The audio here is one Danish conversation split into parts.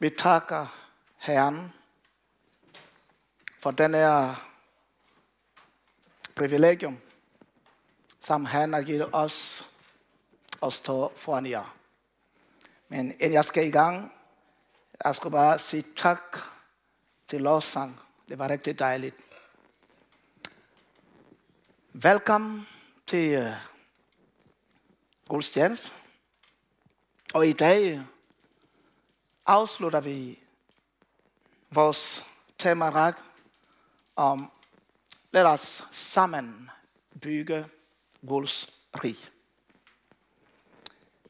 Vi takker Herren for den her privilegium, som han har givet os at stå foran jer. Men inden jeg skal i gang, jeg skulle bare sige tak til lovsang. Det var rigtig dejligt. Velkommen til uh, gudstjeneste. Og i dag afslutter vi vores temarak om lad os sammen bygge Guds rig.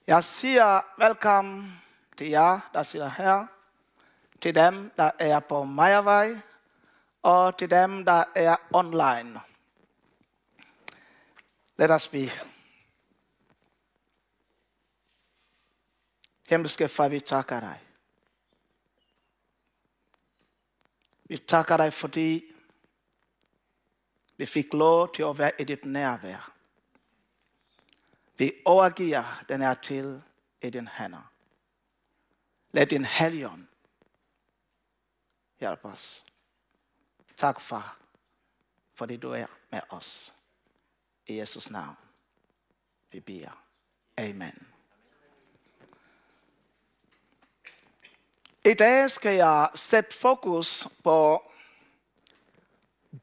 Jeg siger velkommen til jer, der sidder her, til dem, der er på Majavej, og til dem, der er online. Lad os bede. Himmelske far, vi. Vi takker dig, fordi vi fik lov til at være i dit nærvær. Vi overgiver den her til i din hænder. Lad din helion hjælpe os. Tak, far, fordi du er med os. I Jesus navn. Vi beder. Amen. I dag skal jeg sætte fokus på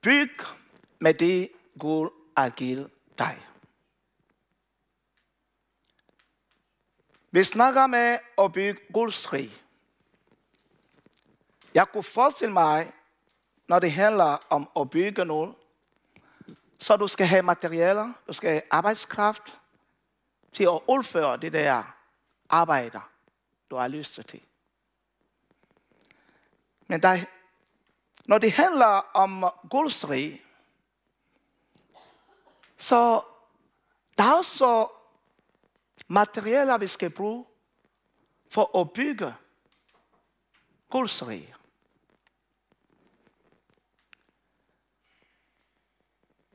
byg med det Gud har givet dig. Vi snakker med at bygge Guds rig. Jeg kunne forestille mig, når det handler om at bygge noget, så du skal have materialer, du skal have arbejdskraft til at udføre det der arbejder, du har lyst til. Men der, når det handler om Guds rig, så der er også materialer, vi skal bruge for at bygge Guds rig.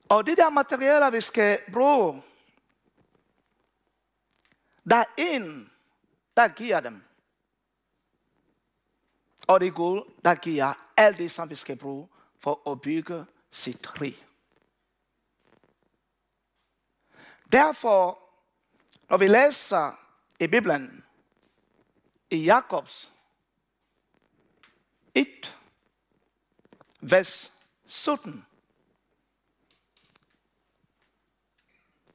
Og det der materialer, vi skal bruge, der er en, der giver dem. Og det er Gud, der giver alt det, som vi skal bruge for at bygge sit rig. Derfor, når vi læser i Bibelen, i Jakobs 1, vers 17,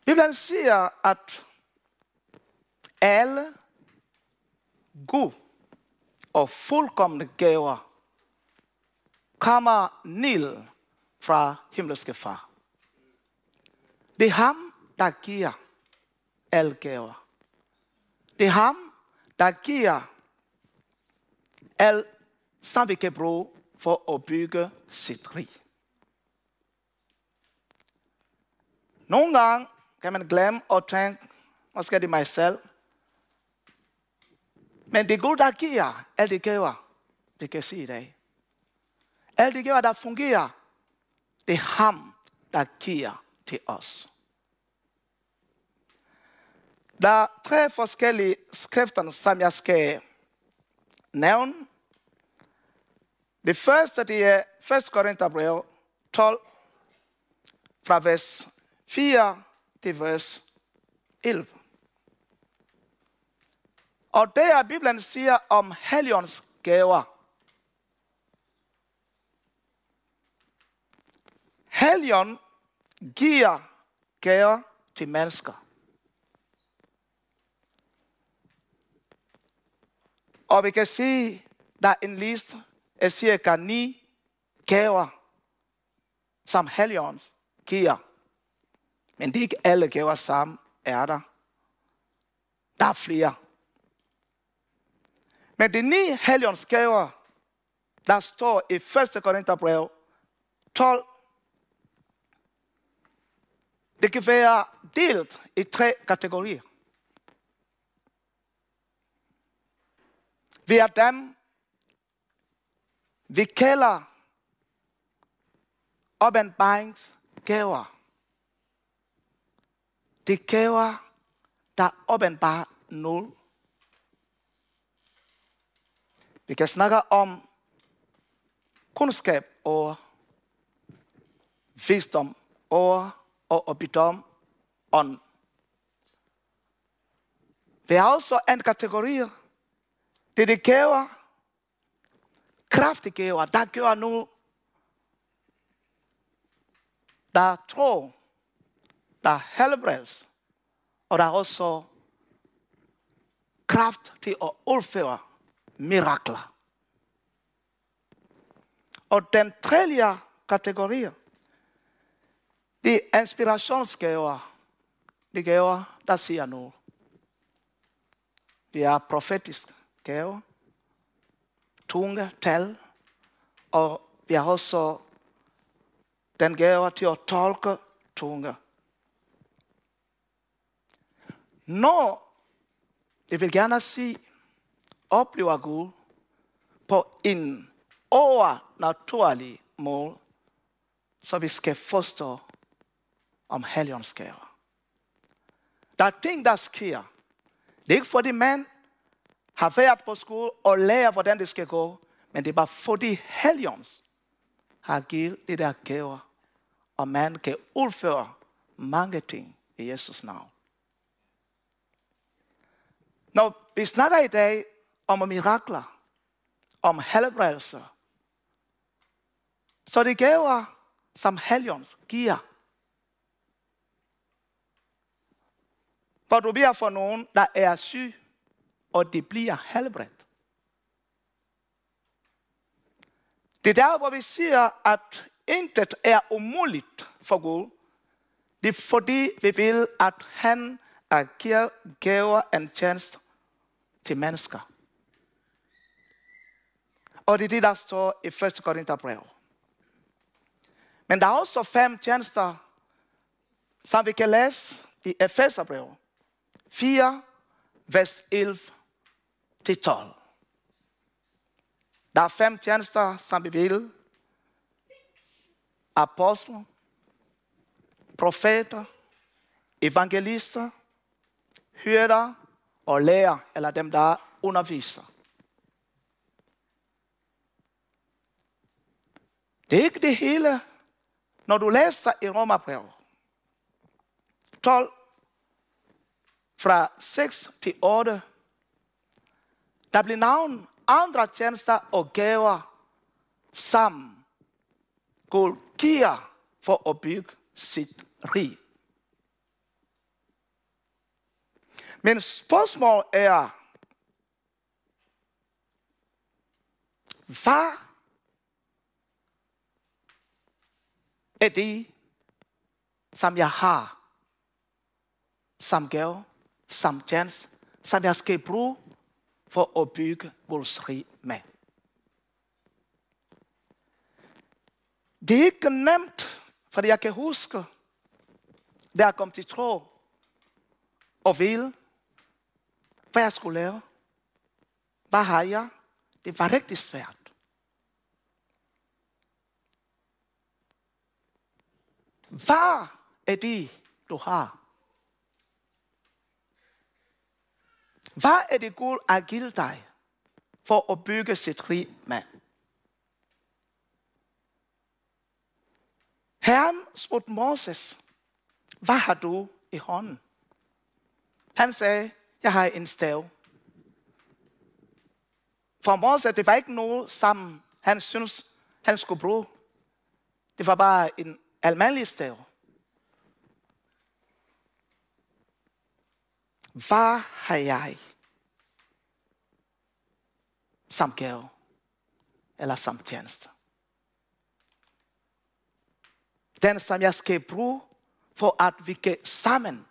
Bibelen siger, at alle gode og fuldkommende gaver kommer ned fra himmelske far. Det er ham, der giver alle gaver. Det er ham, der giver alt, som vi kan bruge for at bygge sit rig. Nogle gange kan man glemme at tænke, måske det er mig selv. Men det er Gud, der giver alle de gaver, vi kan se i dag. Alle de gaver, der fungerer, det er ham, der giver til os. Der er tre forskellige skrifter, som jeg skal nævne. Det første, det er 1. Korintherbrev 12, fra vers 4 til vers 11. Og der Bibelen siger om Helligåndens gaver. Helligånd giver gaver til mennesker. Og vi kan se, der er en liste af cirka ni gaver, som Helligånd giver. Men det er ikke alle gaver sammen er der. Der er flere. Men de ni Helligånds gaver, der står i 1. Korintherbrev 12, det kan være delt i tre kategorier. Vi er dem, vi kalder åbenbaringsgaver. Det gaver, der åbenbarer nul. Vi kan snakke om kundskab over visdom over og opidom ånd. Vi har også en kategori, det er de gaver, kraftige gaver, der gør nu, der tror, der helbredes, og der er også kraft til at udføre mirakler. Og den tredje kategori, det er inspirationsgaver. De gaver, der siger noget. Det er profetisk gaver, tunge tal, og vi har også den gave til at tolke tunge. Når jeg vil gerne sige, oplever Gud på en overnaturlig måde, så vi skal forstå om helligåndsgaver. Der er ting, der sker. Det er ikke fordi man har været på skole og lærer, hvordan det skal gå, men det er bare fordi helligånds har givet det der gaver, og man kan udføre mange ting i Jesus navn. Når vi snakker i dag om mirakler, om helbredelser, så det gaver, som helligånds giver. Hvor du beder for nogen, der er syg, og det bliver helbredt. Det er der, hvor vi siger, at intet er umuligt for Gud. Det er fordi, vi vil, at han agerer, giver en tjeneste til mennesker. Og det er det, der står i 1. Korintherbrev. Men der er også fem tjenester, som vi kan læse i Epheserbrevet. 4, vers 11 til 12. Der er fem tjenester, som vi vil. Apostler, profeter, evangelister, hyrder og lærer, eller dem, der underviser. Det er ikke det hele, når du læser i Romerbrevet 12, fra 6 til 8, der bliver navn andre tjenester og gaver sammen. Gud giver for at bygge sit rig. Men spørgsmålet er, hvad af det, som jeg har som gave, som tjens, som jeg skal bruge for at bygge vores rig med. Det er ikke nemt, fordi jeg kan huske, da jeg kom til tro og vil, hvad jeg skulle lave. Hvad har jeg? Det var rigtig svært. Hvad er det, du har? Hvad er det Gud har givet dig for at bygge sit rig med? Herren spurgte Moses, hvad har du i hånden? Han sagde, jeg har en stav. For Moses, det var ikke noget, sammen, han synes, han skulle bruge. Det var bare en almindelige stav. Hvad har jeg som gave eller som tjeneste? Den, som jeg skal bruge, for at vi kan sammen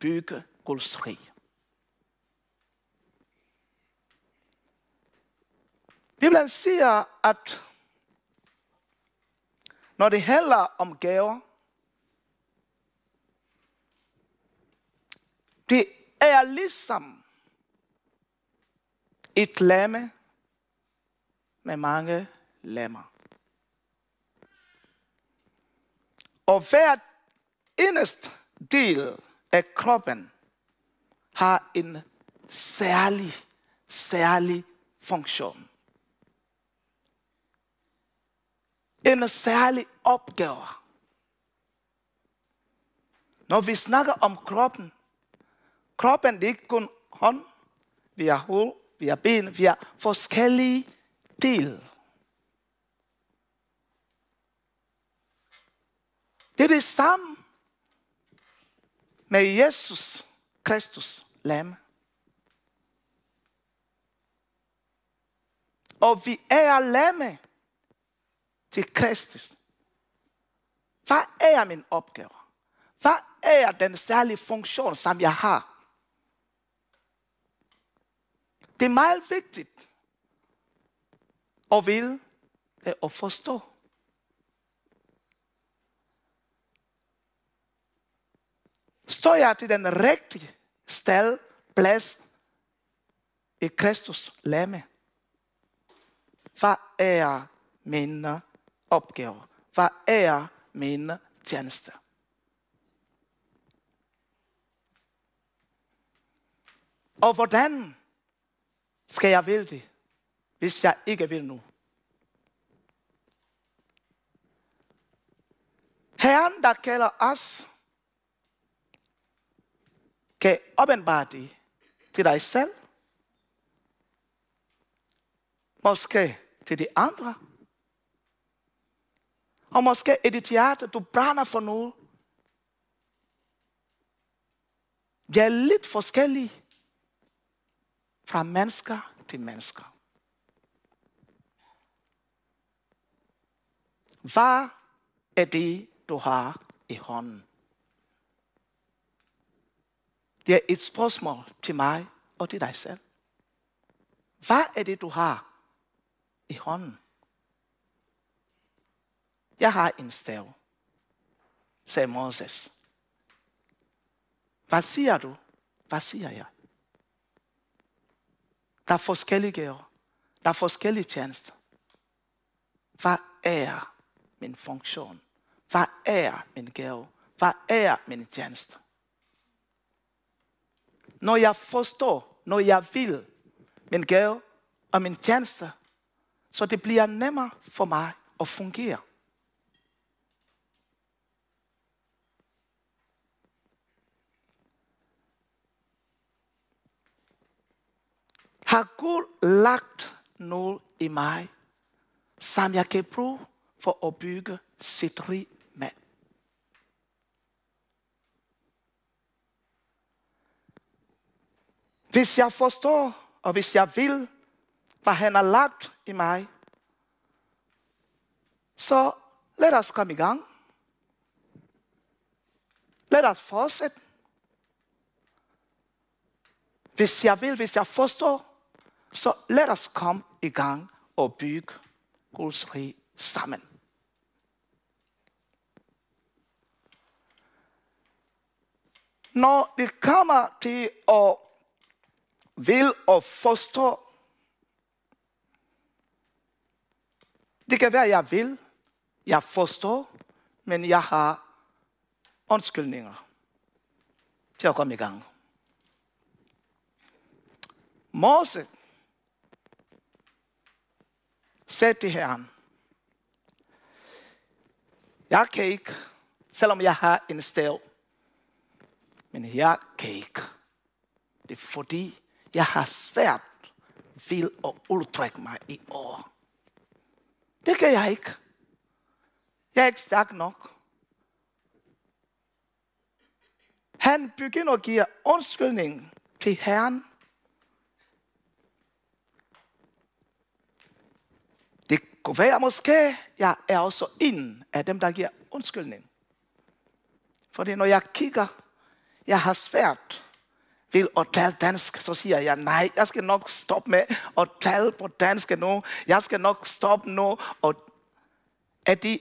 bygge Guds rige. Bibelen siger, at når det handler om gaver, det er ligesom et lamme med mange lammer. Og hver eneste del af kroppen har en særlig, særlig funktion. En særlig opgave. Når vi snakker om kroppen, kroppen det er ikke kun hånd, vi har hoved, vi har ben, vi har forskellige dele. Det er det samme med Jesus Kristus lam. Og vi er lamme til Kristus. Hvad er min opgave? Hvad er den særlige funktion, som jeg har? Det er meget vigtigt at vide øh, og forstå. Står jeg til den rigtige sted, plads i Kristus lamme? Hvad er mine opgaver? Hvad er mine tjenester? Og hvordan skal jeg vælge det, hvis jeg ikke vil nu? Herren, der kalder os, kan åbenbare det til dig selv. Måske til de andre. Og måske i dit hjerte, du brænder for noget. Det er lidt forskelligt fra mennesker til mennesker. Hvad er det, du har i hånden? Det er et spørgsmål til mig og til dig selv. Hvad er det, du har i hånden? Jeg har en stav, sagde Moses. Hvad siger du? Hvad siger jeg? Der er forskellige gaver. Der er forskellige tjenester. Hvad er min funktion? Hvad er min gave? Hvad er min tjeneste? Når jeg forstår, når jeg vil min gave og min tjeneste, så det bliver nemmere for mig at fungere. Har Gud lagt noget i mig, som jeg kan bruge for at bygge sit rig med? Hvis jeg forstår, og hvis jeg vil, hvad han har lagt i mig, så lad os komme i gang. Lad os fortsætte. Hvis jeg vil, hvis jeg forstår, så lad os komme i gang og bygge Guds rige sammen. Når det kommer til at vil og forstå, det kan være, at jeg vil, jeg forstår, men jeg har undskyldninger til at komme i gang. Moses Sæt sagde til Herren, jeg kan ikke, selvom jeg har en stav, men jeg kan ikke. Det er fordi, jeg har svært ved at udtrykke mig i ord. Det kan jeg ikke. Jeg er ikke stærk nok. Han begynder at give undskyldning til Herren. Det kunne være måske, jeg er også en af dem, der giver undskyldning. Fordi når jeg kigger, jeg har svært vil at tale dansk, så siger jeg, nej, jeg skal nok stoppe med at tale på dansk nu. Jeg skal nok stoppe nu. Og er det,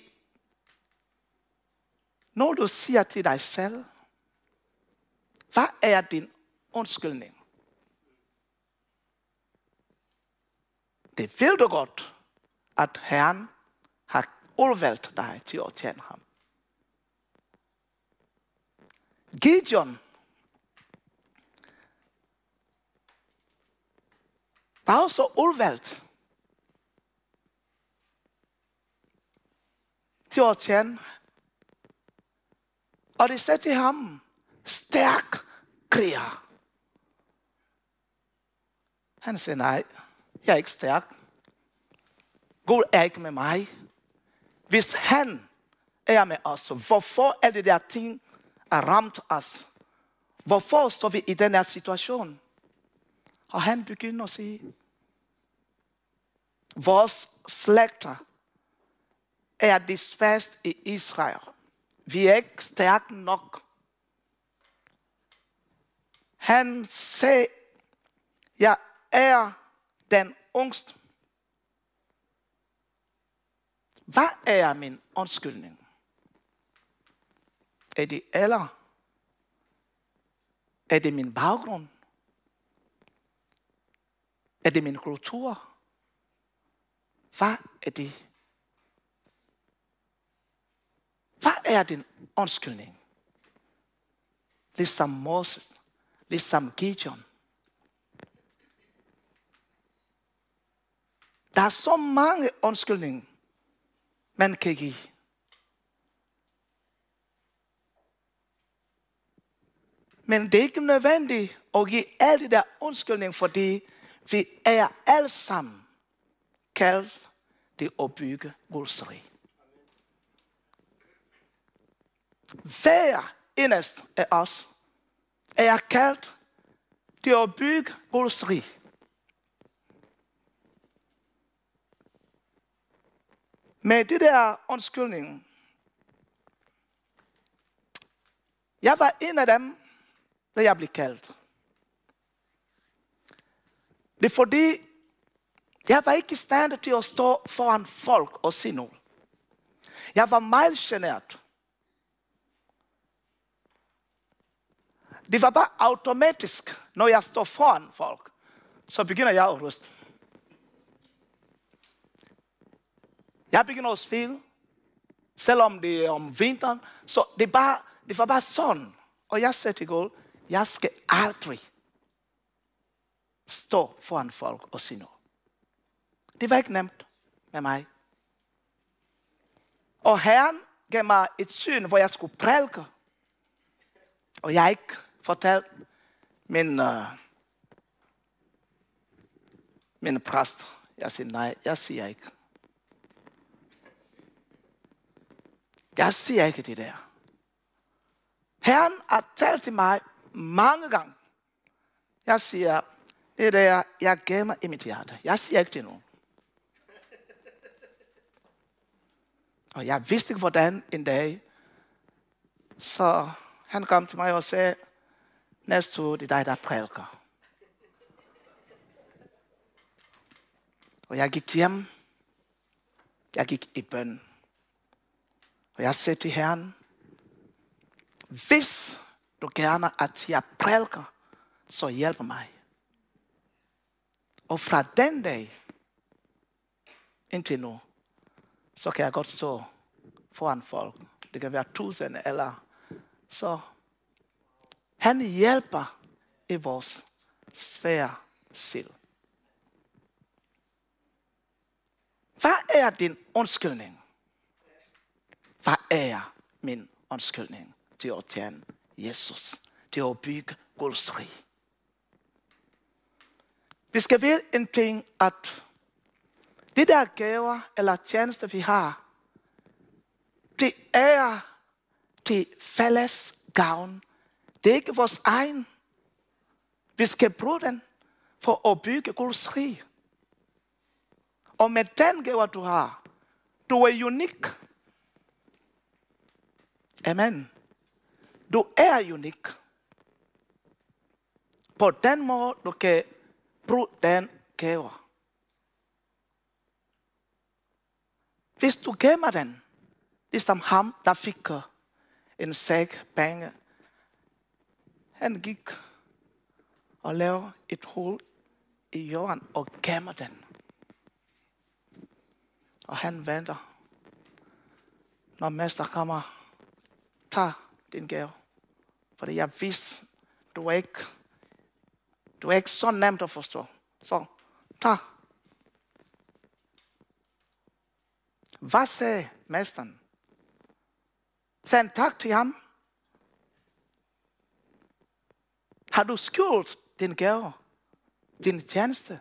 når du siger til dig selv, hvad er din undskyldning? Det vil du godt, at Herren har udvalgt dig til at tjene ham. Gideon var også udvalgt. til at tjene. Og det sagde til ham, stærk kriger. Han sagde, nej, jeg er ikke stærk. Gud er ikke med mig. Hvis han er med os, hvorfor er det der ting er ramt os? Hvorfor står vi i den her situation? Og han begynder at sige, vores slægter er disfast i Israel. Vi er ikke stærke nok. Han sagde, jeg er den ungste. Hvad er min undskyldning? Er det alder? Er det min baggrund? Er det min kultur? Hvad er det? Hvad er din undskyldning? Ligesom Moses, ligesom Gideon. Der er så mange undskyldninger, man kan give. Men det er ikke nødvendigt at give alle de der undskyldning, fordi vi er alle sammen kaldt til at bygge Guds rige. Hver eneste af os er kaldt til at bygge Guds rige. Med det der undskyldning, jeg var en af dem, da jeg blev kaldt. Det er fordi, jeg var ikke i stand til at stå foran folk og sige noget. Jeg var meget genert. Det var bare automatisk, når jeg står foran folk, så begynder jeg at ryste. Jeg begynder at spille, selvom det er om vinteren. Så det, bare, det var bare sådan. Og jeg sagde til Gud, jeg skal aldrig stå foran folk og sige noget. Det var ikke nemt med mig. Og Herren gav mig et syn, hvor jeg skulle prædike. Og jeg ikke fortalt min, uh, min præst. Jeg siger, nej, jeg siger ikke. Jeg siger ikke det der. Herren har talt til mig mange gange. Jeg siger, det der, jeg gemmer i mit hjerte. Jeg siger ikke det nu. Og jeg vidste ikke, hvordan en dag. Så han kom til mig og sagde, næste uge, det er dig, der prædiker. Og jeg gik hjem. Jeg gik i bøn. Og jeg sagde til Herren, hvis du gerne, at jeg prædiker, så hjælp mig. Og fra den dag indtil nu, så kan jeg godt stå foran folk. Det kan være tusind eller så. Han hjælper i vores svære selv. Hvad er din undskyldning? Er min undskyldning til at tjene Jesus? Til at bygge Guds rig. Vi skal vide en ting, at de der gaver eller tjenester, vi har, det er til fælles gavn. Det er ikke vores egen. Vi skal bruge den for at bygge Guds rig. Og med den gaver, du har, du er unik. Amen. Du er unik. På den måde, du kan bruge den gave. Hvis du gemmer den, ligesom ham, der fik øh, en sæk penge, han gik og lavede et hul i jorden og gemmer den. Og han venter. Når mester kommer, tager din gave. Fordi jeg vidste, du er ikke, du er ikke så nemt at forstå. Så tag. Hvad sagde mesteren Sagde en tak til ham. Har du skjult din gave, din tjeneste?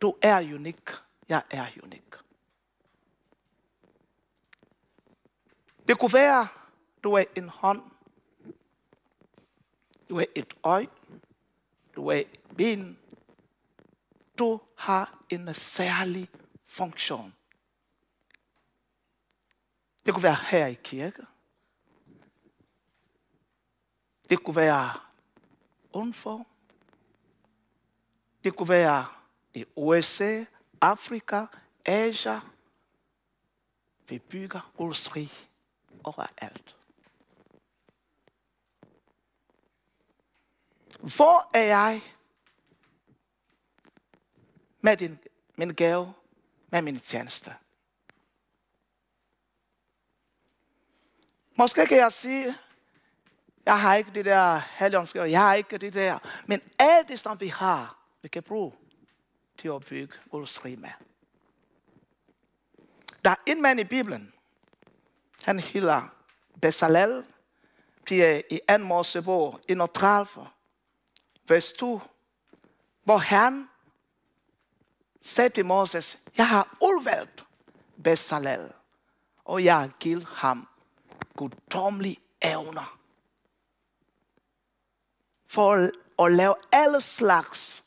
Du er unik. Jeg er unik. Det kunne være, du er en hånd. Du er et øje. Du er et ben. Du har en særlig funktion. Det kunne være her i kirke. Det kunne være udenfor. Det kunne være i USA, Afrika, Asia. Vi bygger Guds rige overalt. Hvor er jeg med din, min gave, med min tjeneste? Måske kan jeg sige, jeg har ikke det der helligåndsgave, jeg har ikke det der. Men alt det, som vi har, vi kan bruge til at bygge Guds rige med. Der er en mand i Bibelen, han hedder Bezalel, det er i 2. Mosebog 31, vers 2, hvor han sagde til Moses, jeg har udvalgt Bezalel, og jeg har givet ham guddommelige evner for at lave alle slags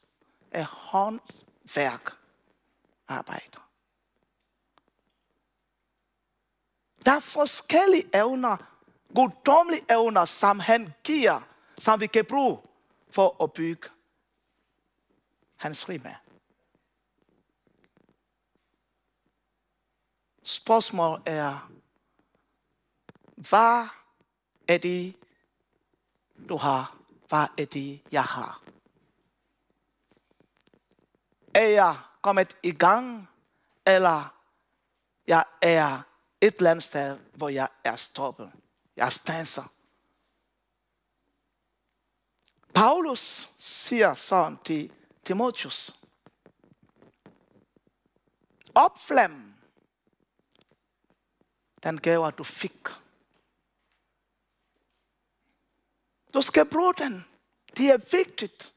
af håndværk arbejder. Der er forskellige evner, guddommelige evner, som han giver, som vi kan bruge for at bygge hans rige. Spørgsmålet er, hvad er det, du har? Hvad er det, jeg har? Er jeg kommet i gang, eller jeg er et eller andet sted, hvor jeg er stoppet. Jeg stanser. Paulus siger sådan til Timotheus. Opflam den gave, du fik. Du skal bruge den. Det er vigtigt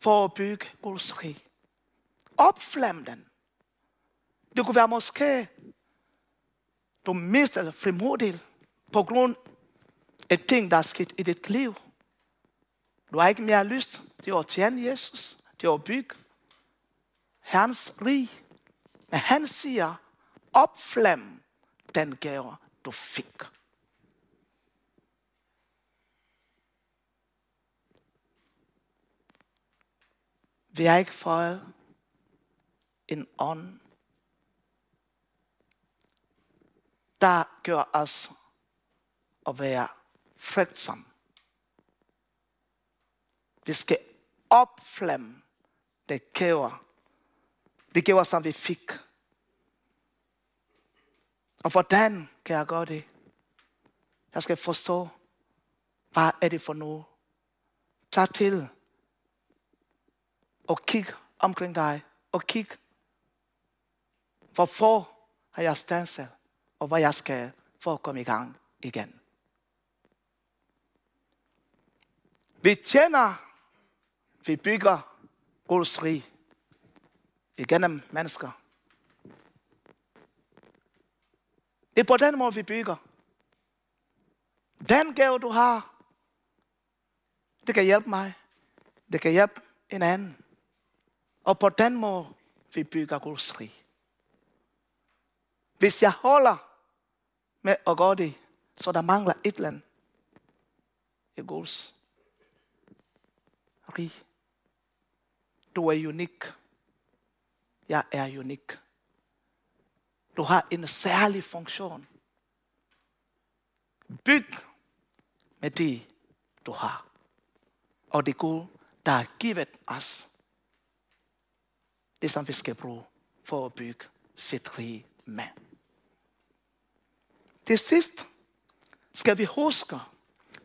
for at bygge Guds rig. Opflam den. Det kunne være måske, du mister altså, frimodighed på grund af ting, der er sket i dit liv. Du har ikke mere lyst til at tjene Jesus, til at bygge hans rig. Men han siger, opflam den gave, du fik. Vi har ikke fået en ånd, der gør os at være frygtsomme. Vi skal opflamme det gaver, det gaver, som vi fik. Og hvordan kan jeg gøre det? Jeg skal forstå, hvad er det for noget? Tag til og kig omkring dig, og kig, hvorfor har jeg stanset, og hvad jeg skal for at komme i gang igen. Vi tjener, vi bygger Guds rig igennem mennesker. Det er på den måde, vi bygger. Den gave, du har, det kan hjælpe mig. Det kan hjælpe en anden. Og på den måde, vi bygger Guds rig. Hvis jeg holder med at gøre det, så der mangler et eller andet i Guds rig. Du er unik. Jeg er unik. Du har en særlig funktion. Byg med det, du har. Og det Gud, der har givet os. Det, som vi skal bruge for at bygge sit rige med. Til sidst skal vi huske,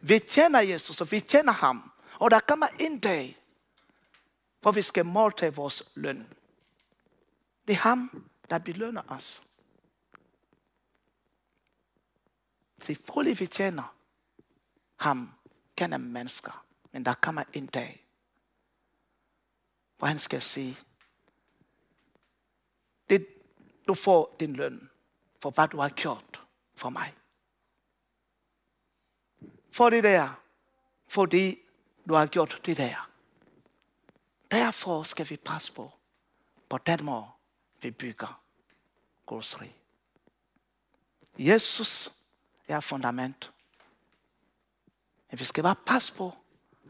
vi tjener Jesus, og vi tjener ham. Og der kommer en dag, hvor vi skal modtage vores løn. Det er ham, der belønner os. Selvfølgelig vi tjener ham gennem mennesker. Men der kommer en dag, hvor han skal sige, det, du får din løn for hvad du har gjort for mig. For det der, fordi du har gjort det der. Derfor skal vi passe på, på den måde vi bygger Guds rig. Jesus er fundament. Men vi skal bare passe på,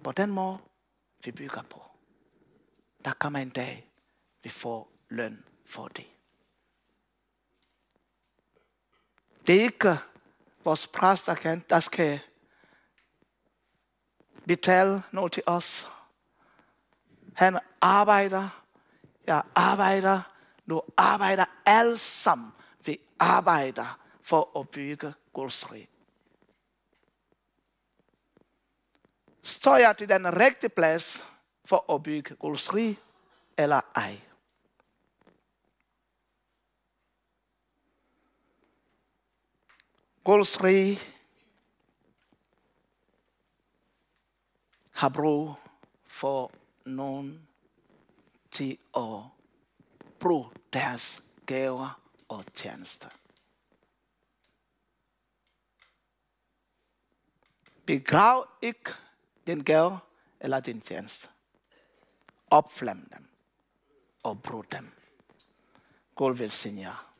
på den måde vi bygger på. Der kommer en dag, vi får løn for det. Det er ikke vores præst, der, kan, der skal betale noget til os. Han arbejder, jeg arbejder, nu arbejder alle sammen. Vi arbejder for at bygge Guds rig. Står jeg til den rigtige plads for at bygge Guds rig, eller ej? Guds har brug for nogen til at bruge deres gaver og tjenester. Begrav ikke din gave eller din tjeneste. Opflam dem og brug dem. Gud vil sige jer.